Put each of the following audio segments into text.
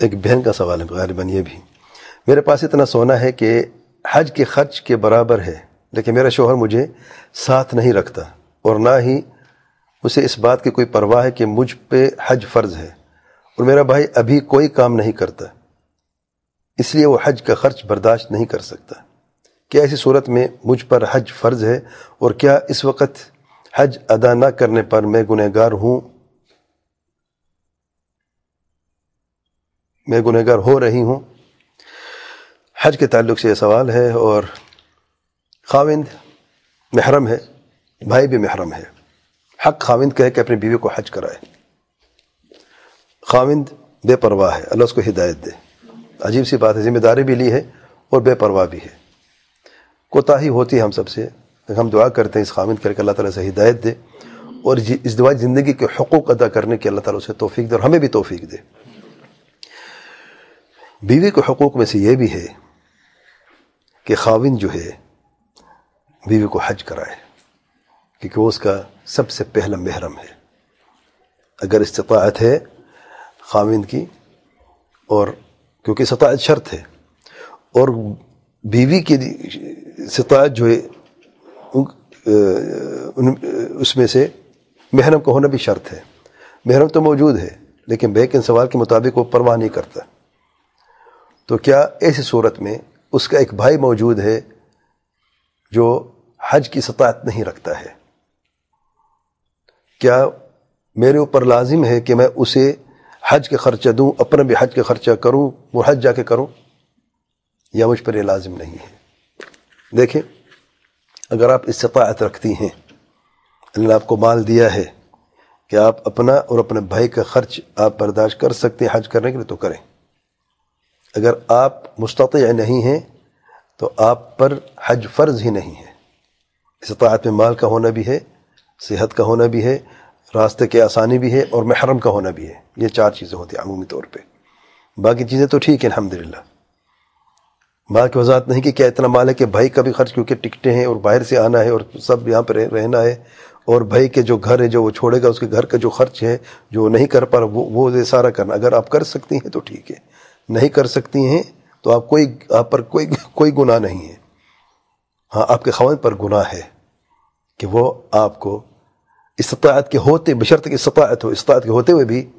ایک بہن کا سوال ہے، غالباً یہ بھی۔ میرے پاس اتنا سونا ہے کہ حج کے خرچ کے برابر ہے، لیکن میرا شوہر مجھے ساتھ نہیں رکھتا، اور نہ ہی اسے اس بات کی کوئی پرواہ ہے کہ مجھ پہ حج فرض ہے۔ اور میرا بھائی ابھی کوئی کام نہیں کرتا، اس لیے وہ حج کا خرچ برداشت نہیں کر سکتا۔ کیا ایسی صورت میں مجھ پر حج فرض ہے، اور کیا اس وقت حج ادا نہ کرنے پر میں گنہ گار ہوں؟ میں گنہ گار ہو رہی ہوں۔ حج کے تعلق سے یہ سوال ہے اور خاوند محرم ہے، بھائی بھی محرم ہے۔ حق خاوند کہے کہ اپنی بیوی کو حج کرائے۔ خاوند بے پرواہ ہے، اللہ اس کو ہدایت دے۔ عجیب سی بات ہے، ذمہ داری بھی لی ہے اور بے پرواہ بھی ہے۔ کوتاہی ہوتی ہے ہم سب سے۔ ہم دعا کرتے ہیں اس خامد کر کے اللہ تعالیٰ سے ہدایت دے اور جی، اس دعا زندگی کے حقوق ادا کرنے کی اللہ تعالیٰ سے توفیق دے اور ہمیں بھی توفیق دے۔ بیوی کے حقوق میں سے یہ بھی ہے کہ خاوند جو ہے، بیوی کو حج کرائے، کیونکہ وہ اس کا سب سے پہلا محرم ہے۔ اگر استطاعت ہے خاوند کی، اور کیونکہ استطاعت شرط ہے، اور بیوی کی استطاعت جو ہے اس میں سے محرم کا ہونا بھی شرط ہے۔ محرم تو موجود ہے، لیکن بیکن سوال کے مطابق وہ پرواہ نہیں کرتا۔ تو کیا ایسی صورت میں اس کا ایک بھائی موجود ہے جو حج کی سطاعت نہیں رکھتا ہے؟ کیا میرے اوپر لازم ہے کہ میں اسے حج کے خرچہ دوں، اپنا بھی حج کے خرچہ کروں وہ حج جا کے کروں؟ یا مجھ پر یہ لازم نہیں ہے؟ دیکھیں، اگر آپ استطاعت رکھتی ہیں، اللہ آپ کو مال دیا ہے کہ آپ اپنا اور اپنے بھائی کا خرچ آپ برداشت کر سکتے ہیں حج کرنے کے لیے؟ تو کریں۔ اگر آپ مستطع نہیں ہیں، تو آپ پر حج فرض ہی نہیں ہے۔ استطاعت میں مال کا ہونا بھی ہے، صحت کا ہونا بھی ہے، راستے کے آسانی بھی ہے اور محرم کا ہونا بھی ہے۔ یہ چار چیزیں ہوتی ہیں عمومی طور پہ۔ باقی چیزیں تو ٹھیک ہیں، الحمدللہ۔ ماں کی وضاحت نہیں کہ کیا اتنا مال ہے کہ بھائی کا بھی خرچ کیونکہ ٹکٹیں ہیں اور باہر سے آنا ہے اور سب یہاں پہ رہنا ہے اور بھائی کے جو گھر ہے، جو وہ چھوڑے گا، اس کے گھر کا جو خرچ ہے، جو نہیں کر پا رہا، وہ وہ سارا کرنا۔ اگر آپ کر سکتی ہیں تو ٹھیک ہے۔ نہیں کر سکتی ہیں، تو آپ کوئی، آپ پر کوئی کوئی گناہ نہیں ہے۔ ہاں آپ کے خوان پر گناہ ہے کہ وہ آپ کو استطاعت کے ہوتے، بشرط کی استطاعت ہو، استطاعت کے ہوتے ہوئے بھی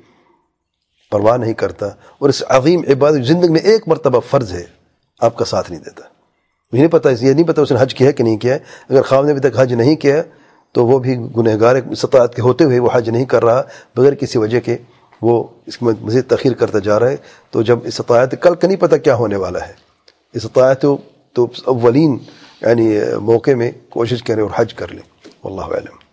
پرواہ نہیں کرتا۔ اور اس عظیم عبادت زندگی میں ایک مرتبہ فرض ہے، آپ کا ساتھ نہیں دیتا۔ مجھے نہیں پتا، یہ نہیں پتا اس نے حج کیا کہ نہیں کیا اگر خواب نے ابھی تک حج نہیں کیا، تو وہ بھی گنہ گار استطاعت کے ہوتے ہوئے وہ حج نہیں کر رہا، بغیر کسی وجہ کے۔ وہ اس میں مزید تخیر کرتا جا رہا ہے۔ تو جب استطاعت کل کا نہیں پتہ کیا ہونے والا ہے۔ استطاعت تو اولین یعنی موقع میں کوشش کریں اور حج کر لیں۔ اللہ علم